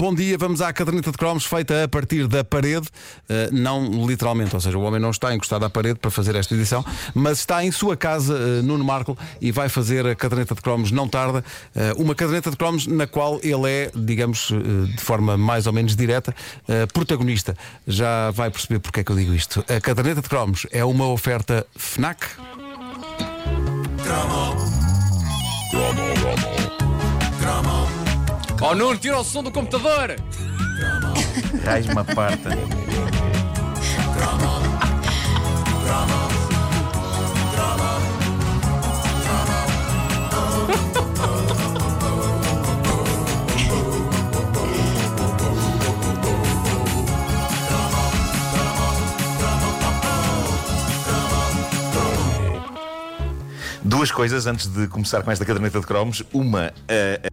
Bom dia, vamos à caderneta de cromos feita a partir da parede, uh, não literalmente, ou seja, o homem não está encostado à parede para fazer esta edição, mas está em sua casa, uh, Nuno Marco, e vai fazer a caderneta de cromos não tarda, uh, uma caderneta de cromos na qual ele é, digamos, de forma mais ou menos direta, protagonista. Já vai perceber porque é que eu digo isto. A caderneta de cromos é uma oferta FNAC. Oh Nuno, tira o som do computador! Raiz uma parta. Duas coisas antes de começar com esta caderneta de cromos. Uma, uh,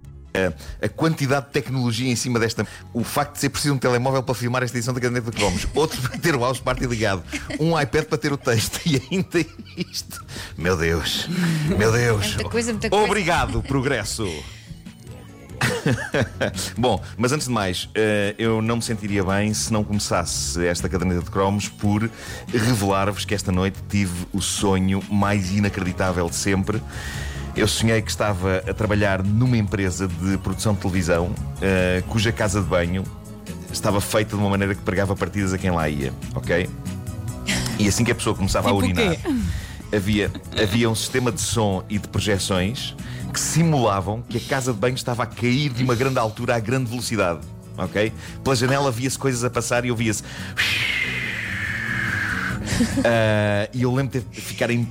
a quantidade de tecnologia em cima desta. O facto de ser preciso um telemóvel para filmar esta edição da caderneta de cromos, outro para ter o mouse party ligado, um iPad para ter o texto e ainda isto. Meu Deus, meu Deus. Muita coisa, muita coisa. Obrigado, progresso. Bom, mas antes de mais, eh, eu não me sentiria bem se não começasse esta caderneta de cromos por revelar-vos que esta noite tive o sonho mais inacreditável de sempre. Eu sonhei que estava a trabalhar numa empresa de produção de televisão uh, cuja casa de banho estava feita de uma maneira que pregava partidas a quem lá ia, ok? E assim que a pessoa começava tipo a urinar, havia, havia um sistema de som e de projeções que simulavam que a casa de banho estava a cair de uma grande altura a grande velocidade, ok? Pela janela via-se coisas a passar e ouvia-se. Uh, e eu lembro de ficar em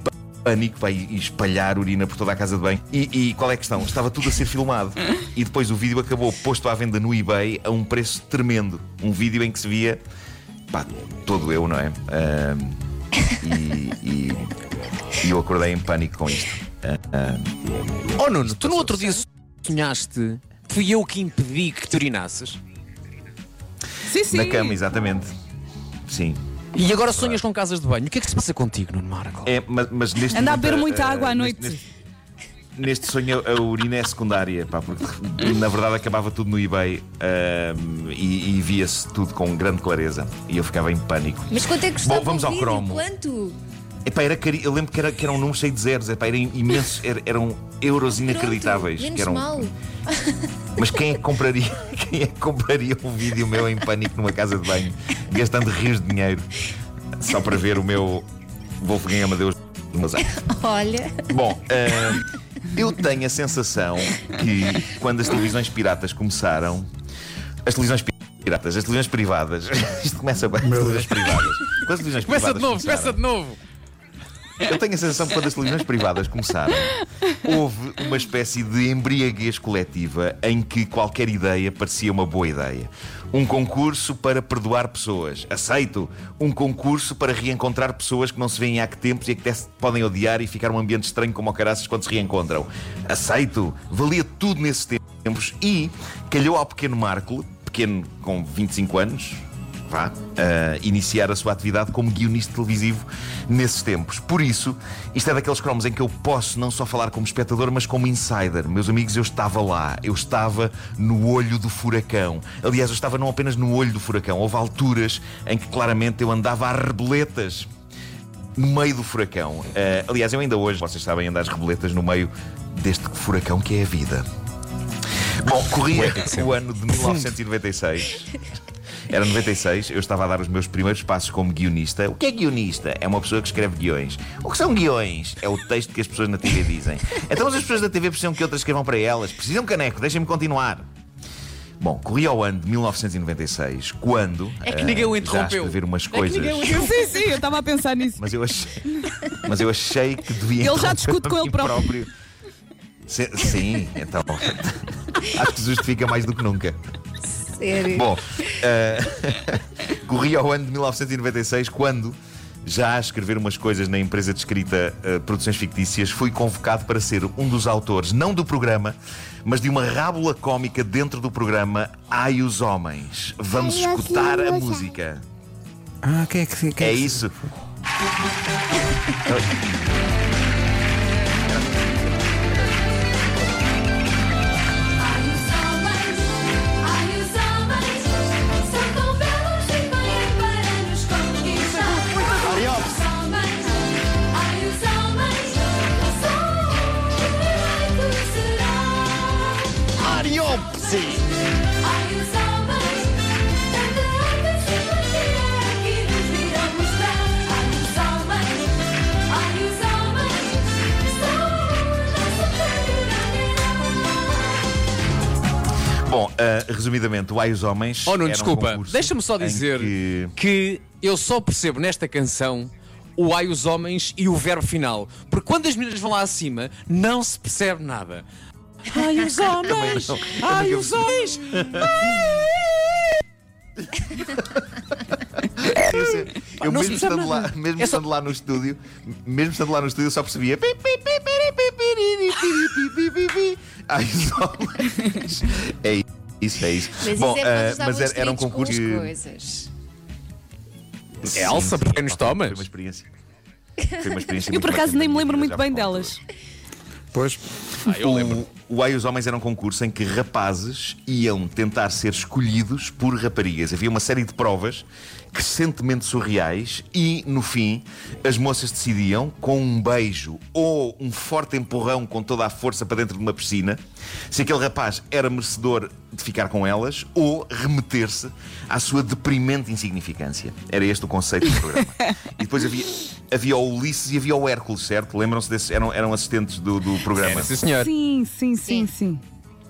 pânico vai espalhar urina por toda a casa de banho. E, e, qual é a questão? Estava tudo a ser filmado. E depois o vídeo acabou posto à venda no eBay a um preço tremendo. Um vídeo em que se via, pá, todo eu, não é? Uh, e, e, e, eu acordei em pânico com isto. Uh, oh Nuno, tu no outro dia sonhaste, fui eu que impedi que te urinasses? Sim, sim. Na cama, exatamente. Sim. E agora sonhas com casas de banho. O que é que se passa contigo, Nuno Marco? É, mas, mas neste Anda a beber muita uh, água à noite. Neste, neste, sonho a urina é secundária, pá, porque na verdade acabava tudo no eBay uh, e, e via-se tudo com grande clareza e eu ficava em pânico. Mas quanto é que custava Bom, vamos ao vídeo? cromo. Quanto? Epá, era cari... Eu lembro que era, que era um número cheio de zeros, epá, eram imensos, er, eram euros inacreditáveis. Pronto, que eram... mal. Mas quem é que compraria, quem é que compraria um vídeo meu em pânico numa casa de banho, gastando rios de dinheiro? só para ver o meu Wolfgang Amadeus Mozart. Olha. Bom, uh, eu tenho a sensação que quando as televisões piratas começaram, as televisões piratas, as televisões privadas, isto começa bem, as televisões privadas. Quando as televisões começa privadas de novo, começaram, começa de novo. Eu tenho a sensação que quando as televisões privadas começaram, houve uma espécie de embriaguez coletiva em que qualquer ideia parecia uma boa ideia. Um concurso para perdoar pessoas. Aceito. Um concurso para reencontrar pessoas que não se veem há que tempos e que até podem odiar e ficar um ambiente estranho como o caraças quando se reencontram. Aceito. Valia tudo nesses tempos e calhou ao pequeno Marco, pequeno com 25 anos, vá, uh, iniciar a sua atividade como guionista televisivo nesses tempos. Por isso, isto é daqueles cromos em que eu posso não só falar como espectador, mas como insider. Meus amigos, eu estava lá, eu estava no olho do furacão. Aliás, eu estava não apenas no olho do furacão, houve alturas em que claramente eu andava a reboletas no meio do furacão. Uh, aliás, eu ainda hoje, vocês sabem, andar às reboletas no meio deste furacão que é a vida. Bom, corria o ano de 1996. Era 96, eu estava a dar os meus primeiros passos como guionista. O que é guionista? É uma pessoa que escreve guiões. O que são guiões? É o texto que as pessoas na TV dizem. Então as pessoas da TV precisam que outras escrevam para elas. Precisam caneco, deixem-me continuar. Bom, corria ao ano de 1996, quando. É que ninguém uh, o interrompeu. escrever umas coisas. É sim, sim, eu estava a pensar nisso. Mas eu achei, mas eu achei que devia. Ele já discute com ele próprio. próprio. Sim, então. acho que justifica mais do que nunca. Sério? Bom, uh, corria ao ano de 1996 quando já a escrever umas coisas na empresa de escrita uh, Produções Fictícias, fui convocado para ser um dos autores, não do programa, mas de uma rábula cómica dentro do programa Ai os Homens. Vamos Ai, escutar a música. Ah, quem é que. Quem é, é isso. Sim. Bom, uh, resumidamente, o Ai os Homens. Oh, não, desculpa, um deixa-me só dizer que... que... eu só percebo nesta canção o Ai os Homens e o verbo final. Porque quando as meninas vão lá acima, não se percebe nada. Ai os homens! Ai os homens! Eu, mesmo, estando lá, mesmo É estando lá no estúdio, mesmo estando lá no estúdio, só percebia. Ai, os homens. É isso, é isso. Mas Bom, isso é eh, estavam mas era, era um concurso que. coisas. Sim, Elsa, pequenos foi- tomas. Foi uma experiência. Foi uma experiência Eu por acaso nem me lembro muito bem delas. Pois. Ah, eu lembro. O, Ai os Homens era um concurso em que rapazes iam tentar ser escolhidos por raparigas. Havia uma série de provas crescentemente surreais e, no fim, as moças decidiam, com um beijo ou um forte empurrão com toda a força para dentro de uma piscina, se aquele rapaz era merecedor de ficar com elas ou remeter-se à sua deprimente insignificância. Era este o conceito do programa. e depois havia, havia o Ulisses e havia o Hércules, certo? Lembram-se desses? Eram, eram assistentes do, do programa. Era, sim, senhor. Sim, sim, sim, sim.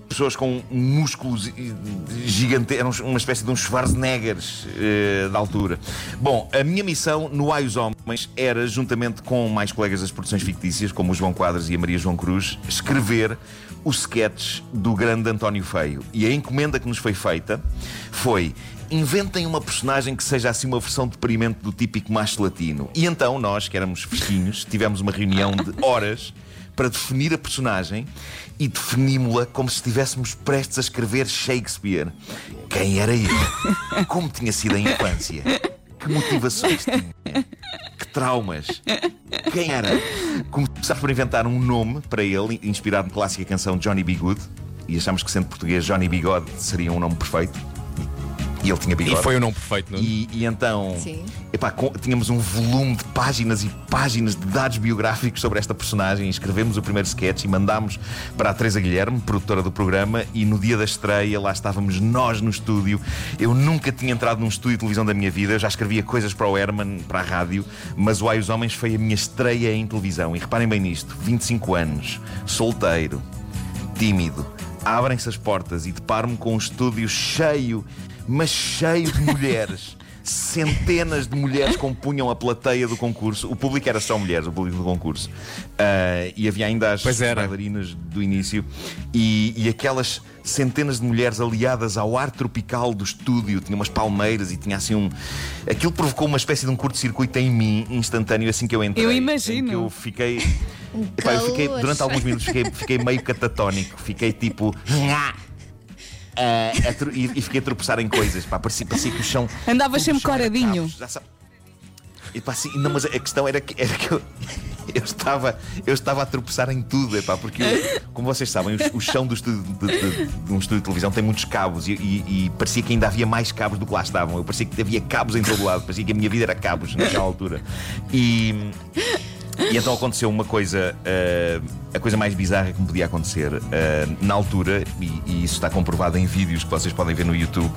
pessoas com músculos gigantes, eram uma espécie de uns Schwarzeneggers eh, da altura. Bom, a minha missão no Ai os Homens era, juntamente com mais colegas das produções fictícias, como o João Quadros e a Maria João Cruz, escrever os sketches do grande António Feio. E a encomenda que nos foi feita foi. Inventem uma personagem que seja assim uma versão deprimente do típico macho latino. E então nós, que éramos fresquinhos, tivemos uma reunião de horas para definir a personagem e definimos-la como se estivéssemos prestes a escrever Shakespeare. Quem era ele? Como tinha sido a infância? Que motivações tinha? Que traumas? Quem era? Começámos por inventar um nome para ele, inspirado na clássica canção Johnny B. Good, e achámos que, sendo português, Johnny Bigode seria um nome perfeito. E ele tinha E bigode. foi o nome perfeito, não é? E, e então Sim. epá, com- tínhamos um volume de páginas e páginas de dados biográficos sobre esta personagem. Escrevemos o primeiro sketch e mandámos para a Teresa Guilherme, produtora do programa, e no dia da estreia lá estávamos nós no estúdio. Eu nunca tinha entrado num estúdio de televisão da minha vida, eu já escrevia coisas para o Herman, para a rádio, mas o Ai os Homens foi a minha estreia em televisão. E reparem bem nisto: 25 anos, solteiro, tímido. Abrem-se as portas e deparo-me com um estúdio cheio, mas cheio de mulheres. Centenas de mulheres compunham a plateia do concurso. O público era só mulheres, o público do concurso. Ah, e havia ainda as bailarinas do início. E, e aquelas centenas de mulheres aliadas ao ar tropical do estúdio. Tinha umas palmeiras e tinha assim um. Aquilo provocou uma espécie de um curto-circuito em mim, instantâneo, assim que eu entrei. Eu em imagino. que eu fiquei. Epá, eu fiquei, durante alguns minutos fiquei, fiquei meio catatónico, fiquei tipo. Tro- e, e fiquei a tropeçar em coisas, pá, parecia, parecia que o chão. Andavas sempre coradinho. cabos. E pá, assim, não, mas a questão era que, era que eu, eu, estava, eu estava a tropeçar em tudo, epá, porque, eu- como vocês sabem, o, o chão do estúdio de, de- de um estúdio de televisão tem muitos cabos e, e- e parecia que ainda havia mais cabos do que lá estavam. Eu parecia que havia cabos em todo lado, parecia que a minha vida era cabos naquela altura. E. E então aconteceu uma coisa, eh, a coisa mais bizarra que me podia acontecer. Eh, na altura, e, e isso está comprovado em vídeos que vocês podem ver no YouTube,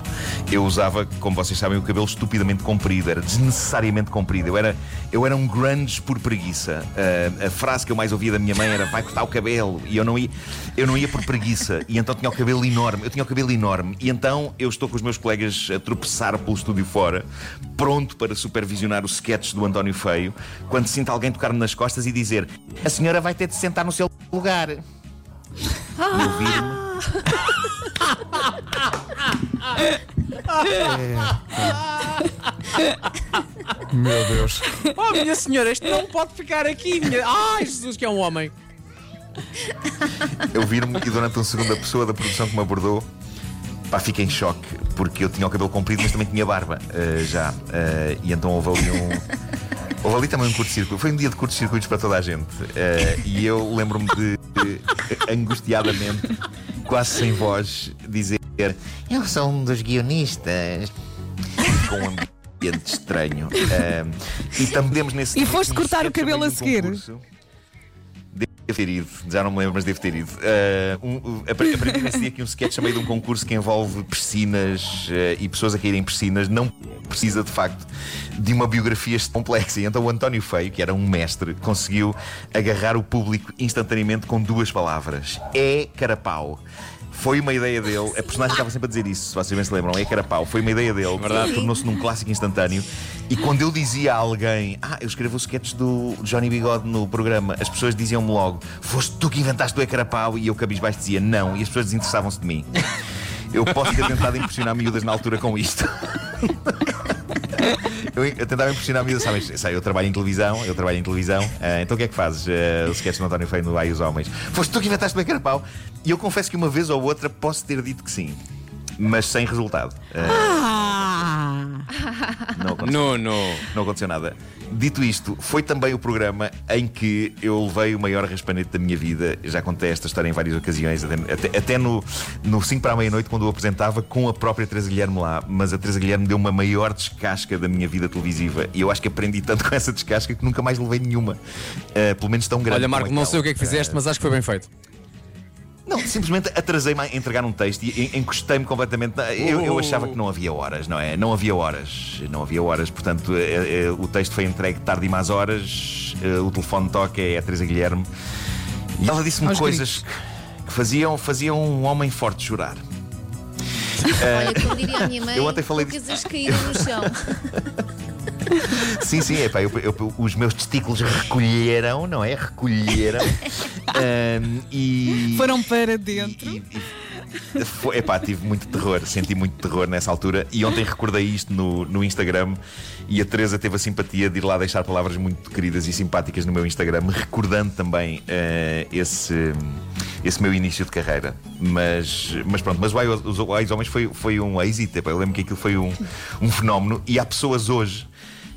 eu usava, como vocês sabem, o cabelo estupidamente comprido, era desnecessariamente comprido. Eu era, eu era um grunge por preguiça. Eh, a frase que eu mais ouvia da minha mãe era vai cortar o cabelo. E eu não, ia, eu não ia por preguiça. E então tinha o cabelo enorme. Eu tinha o cabelo enorme. E então eu estou com os meus colegas a tropeçar pelo estúdio fora, pronto para supervisionar os sketches do António Feio, quando sinto alguém tocar-me nas costas e dizer: A senhora vai ter de sentar no seu lugar. E eu viro-me. Meu Deus. Oh, minha senhora, isto não pode ficar aqui. Minha... Ai, Jesus, que é um homem. Eu viro-me e durante um segundo a pessoa da produção que me abordou pá, fiquei em choque porque eu tinha o cabelo comprido, mas também tinha barba eh, já. Eh, e então houve ali um. Houve ali também um curto-circuito. Foi um dia de curtos-circuitos para toda a gente. Eh, e eu lembro-me de, angustiadamente, quase sem voz, dizer: Eu sou um dos guionistas. Com um ambiente estranho. Eh, e também nesse E foste cortar o cabelo a seguir? concurso. Devo ter ido, já não me lembro, mas devo ter ido. Uh, um, apre- aprendi nesse dia aqui um sketch a meio de um concurso que envolve piscinas uh, e pessoas a caírem em piscinas. Não precisa, de facto, de uma biografia complexa. E então o António Feio, que era um mestre, conseguiu agarrar o público instantaneamente com duas palavras: é carapau. Foi uma ideia dele. A personagem estava sempre a dizer isso, se vocês bem se lembram. É Carapau. Foi uma ideia dele. Verdade. Tornou-se num clássico instantâneo. E quando eu dizia a alguém, ah, eu escrevo os sketches do Johnny Bigode no programa, as pessoas diziam-me logo, foste tu que inventaste o Ecarapau? E eu cabisbaixo dizia não. E as pessoas desinteressavam-se de mim. Eu posso ter tentado impressionar miúdas na altura com isto. Eu, eu tentava impressionar miúdas, sabes? Sei, eu trabalho em televisão, eu trabalho em televisão. ah, então o que é que fazes? Uh, o sketch António Feio no Ai os Homens. Foste tu que inventaste o Ecarapau? E eu confesso que uma vez ou outra posso ter dito que sim. Mas sem resultado. Ah, Ah! não aconteceu. Não, não. Não aconteceu nada. Dito isto, foi também o programa em que eu levei o maior raspanete da minha vida. Já contei esta história em várias ocasiões, até, até, até no, no 5 para a meia-noite, quando o apresentava com a própria Teresa Guilherme lá. Mas a Teresa Guilherme deu uma maior descasca da minha vida televisiva. E eu acho que aprendi tanto com essa descasca que nunca mais levei nenhuma. Uh, pelo menos tão grande. Olha, Marco, não sei o que é que fizeste, mas acho que foi bem feito. Não, simplesmente atrasei-me a entregar um texto e en- encostei-me completamente. na- Eu, eu achava que não havia horas, não é? Não havia horas. Não havia horas, portanto, eh, eh, o texto foi entregue tarde e más horas. eh, O telefone toca, é a Teresa Guilherme. E ela disse-me Aos coisas que faziam, faziam um homem forte chorar. Olha, como diria a minha mãe, eu ontem falei poucas as caíram no chão. Sim, sim, epá, eu- eu- os meus testículos recolheram, não é? Recolheram. Ahm, e. Foram para dentro. e- e- foi, epá, tive muito terror, senti muito terror nessa altura. E ontem recordei isto no, no Instagram. E a Teresa teve a simpatia de ir lá deixar palavras muito queridas e simpáticas no meu Instagram, recordando também eh, esse, esse meu início de carreira. Mas, mas pronto, mas o Ai- os Ais Homens foi, foi um êxito. epá, eu lembro que aquilo foi um, um fenómeno. E há pessoas hoje.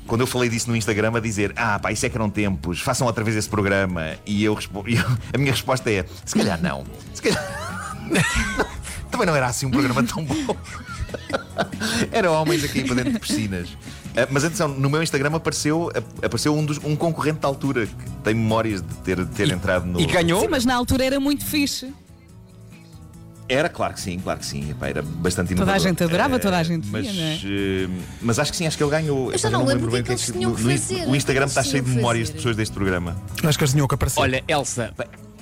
Quando eu falei disso no Instagram a dizer Ah, pá, isso é que eram tempos, façam outra vez esse programa E eu, e eu- a minha resposta é Se calhar não Se calhar Também não era assim um programa tão bom. Era homens aqui para dentro de piscinas. Ah, mas atenção, no meu Instagram apareceu, ap- apareceu um, dos, um concorrente da altura que tem memórias de ter, de ter entrado no. E ganhou? Sim, mas na altura era muito fixe. Era, claro que sim, claro que sim. Epá, era bastante Toda a inovador. gente adorava, Eh, toda a gente mas, via, não é? eh, mas acho que sim, acho que ele ganhou. Eu já Epá, não lembro é bem que eles no- tinham que fazer, O Instagram é está cheio de memórias de pessoas deste programa. Acho que eles tinham que aparecer. Olha, Elsa,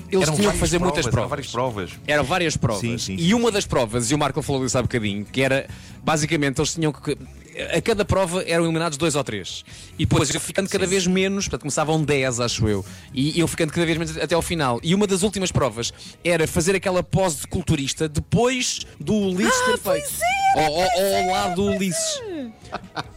eles Eram tinham que fazer muitas eram provas. várias provas. Eram várias provas. Sim, sim, e sim. uma das provas, e o Marco falou disso há bocadinho, que era basicamente eles tinham que. A cada prova eram eliminados dois ou três. E depois iam ficando cada vez menos, portanto começavam 10, acho eu. E iam ficando cada vez menos até ao final. E uma das últimas provas era fazer aquela pose de culturista depois do Ulisses ter feito. Ao, ao- ao lado do Ulisses.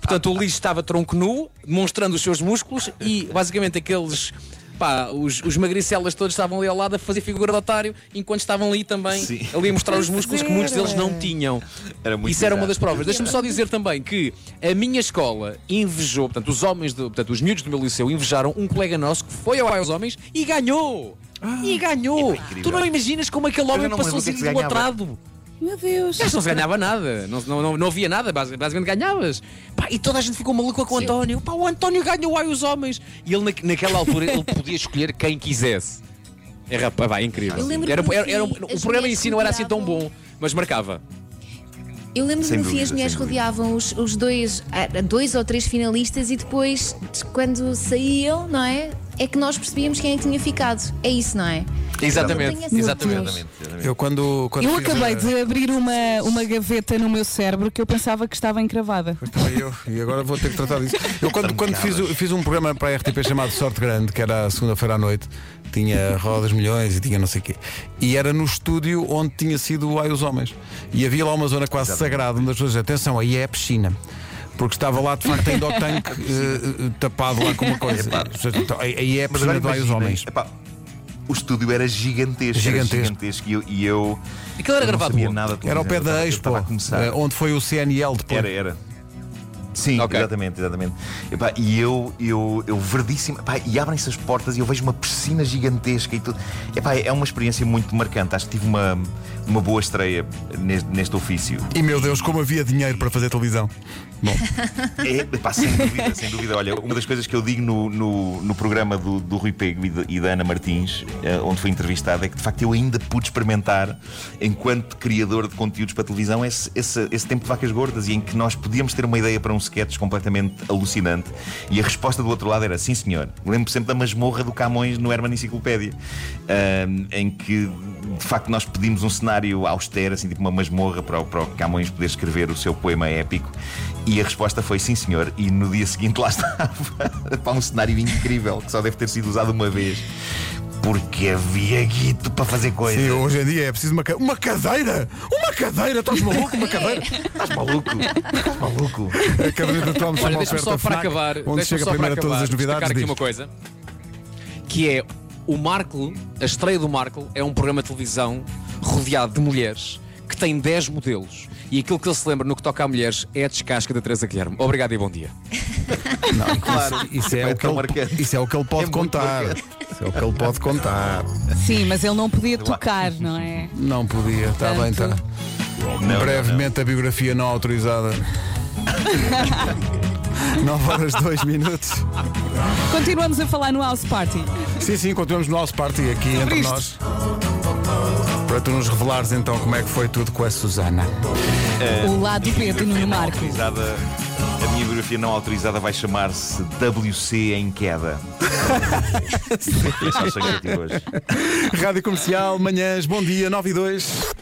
Portanto, o Ulisses estava tronco nu, demonstrando os seus músculos e basicamente aqueles. Pá, os, os magricelas todos estavam ali ao lado a fazer figura de otário, enquanto estavam ali também Sim. ali a mostrar os músculos que muitos deles não tinham. Era muito Isso era uma das provas. Deixa-me só dizer também que a minha escola invejou, portanto, os homens, do, portanto, os miúdos do meu liceu invejaram um colega nosso que foi ao Ai aos Homens e ganhou! e ganhou! incrível. tu não imaginas como aquele homem passou é assim idolatrado. Meu Deus. Gajo não se ganhava nada, não, não, não, não havia nada, basi- basicamente ganhavas. Pá, e toda a gente ficou maluca com o António. Pá, o António ganhou ai os homens. E ele, na, naquela altura, ele podia escolher quem quisesse. Era, pá, vai, incrível. Era, era- era o programa em si não era assim tão bom, mas marcava. Eu lembro que no fim as mulheres rodeavam os, os dois, ah, dois ou três finalistas e depois, quando saíam, não é? É que nós percebíamos quem é que tinha ficado. É isso, não é? Exatamente, exatamente. Exatamente, exatamente. Eu quando, quando Eu acabei a- de abrir uma, uma gaveta no meu cérebro que eu pensava que estava encravada. Também eu, e agora vou ter que tratar disso. Eu quando, quando fiz, fiz um programa para a RTP chamado Sorte Grande, que era segunda-feira à noite, tinha rodas milhões e tinha não sei o quê. E era no estúdio onde tinha sido o Ai os Homens. E havia lá uma zona quase sagrada onde as pessoas diziam, atenção, aí é a piscina. Porque estava lá de facto ainda o tanque eh, tapado lá com uma coisa. Então, Aí é a piscina do Ai os Homens. epá, o estúdio era gigantesco. Gigantesco. Era gigantesco e eu. E eu Aquilo era eu gravado sabia nada Era ao pé da Expo, eh, onde foi o CNL depois. Era, era. Sim, Ok. exatamente, exatamente. Epá, e eu, eu, eu verdíssimo, epá, e abrem-se as portas e eu vejo uma piscina gigantesca e tudo. Epá, é uma experiência muito marcante. Acho que tive uma, uma boa estreia neste, neste ofício. E meu Deus, como havia dinheiro para fazer televisão. Bom, É, epá, sem dúvida, sem dúvida. Olha, uma das coisas que eu digo no, no, no programa do, do Rui Pego e, da- e da Ana Martins, eh, onde fui entrevistado, é que de facto eu ainda pude experimentar, enquanto criador de conteúdos para televisão, esse, esse, esse tempo de vacas gordas e em que nós podíamos ter uma ideia para um sketch completamente alucinante. E a resposta do outro lado era sim, senhor. Lembro sempre da masmorra do Camões no Herman Enciclopédia, ahm, em que de facto nós pedimos um cenário austero, assim, tipo uma masmorra para o, para o Camões poder escrever o seu poema épico. E a resposta foi sim, senhor. E no dia seguinte lá estava para um cenário incrível que só deve ter sido usado uma vez. Porque havia guito para fazer coisas. Sim, hoje em dia é preciso uma, ca- uma cadeira! Uma cadeira! Estás maluco? Uma cadeira! Estás maluco? Estás maluco? A de cromos é Olha, deixa-me oferta só para FNAC, acabar, onde chega só para primeiro a todas acabar, as novidades. destacar aqui diz. uma coisa, que é o Marco, a estreia do Marco é um programa de televisão rodeado de mulheres que tem 10 modelos. E aquilo que ele se lembra no que toca a mulheres é a descasca da Teresa Guilherme. Obrigado e bom dia. Não, Claro. isso, é É o que ele, marcante. isso é o que ele pode É contar. Isso é o que ele pode contar. Sim, mas ele não podia tocar, não é? Não podia, está bem, está. Portanto, Não, Brevemente a biografia não autorizada. 9 horas 2 minutos. Continuamos a falar no House Party. Sim, sim, continuamos no House Party aqui entre isto. nós. Para tu nos revelares então como é que foi tudo com a Susana. O lado B do Nuno Marco. Autorizada, a minha biografia não autorizada vai chamar-se WC em queda. Hoje. Rádio Comercial, manhãs, bom dia, 9 e 2.